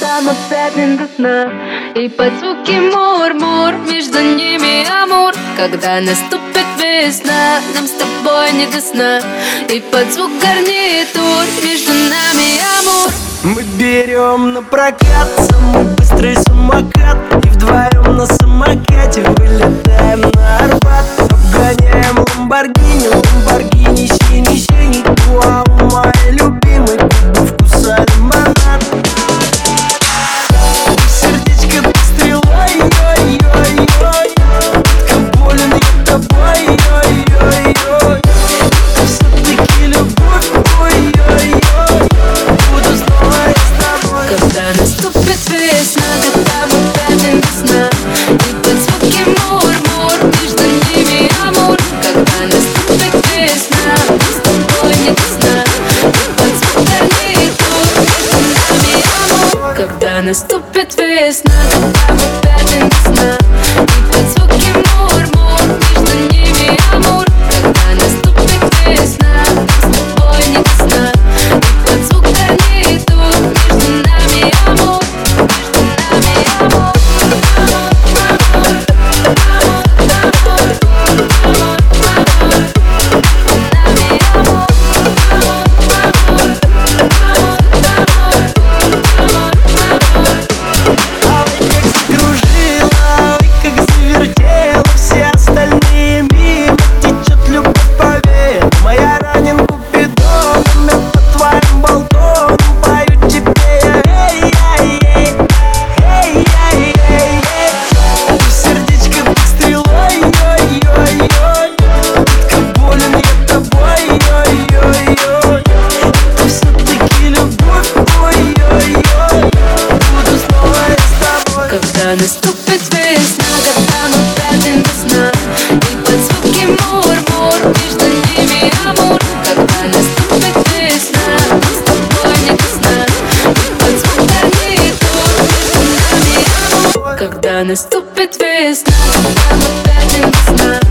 Там опять до сна И под звуки мур-мур Между ними амур. Когда наступит весна Нам с тобой не до сна. И под звук гарнитур Между нами амур Мы берем на прокат Самый быстрый самокат И вдвоем на самокате Вылетаем наступит весна Когда мы опять до сна. И под наступит весна, когда мы опять до сна И под звуки мур-мур, между ними амур. Когда наступит весна, нам с тобой не до сна И под звук гарнитур, между нами амур. Когда наступит весна, когда мы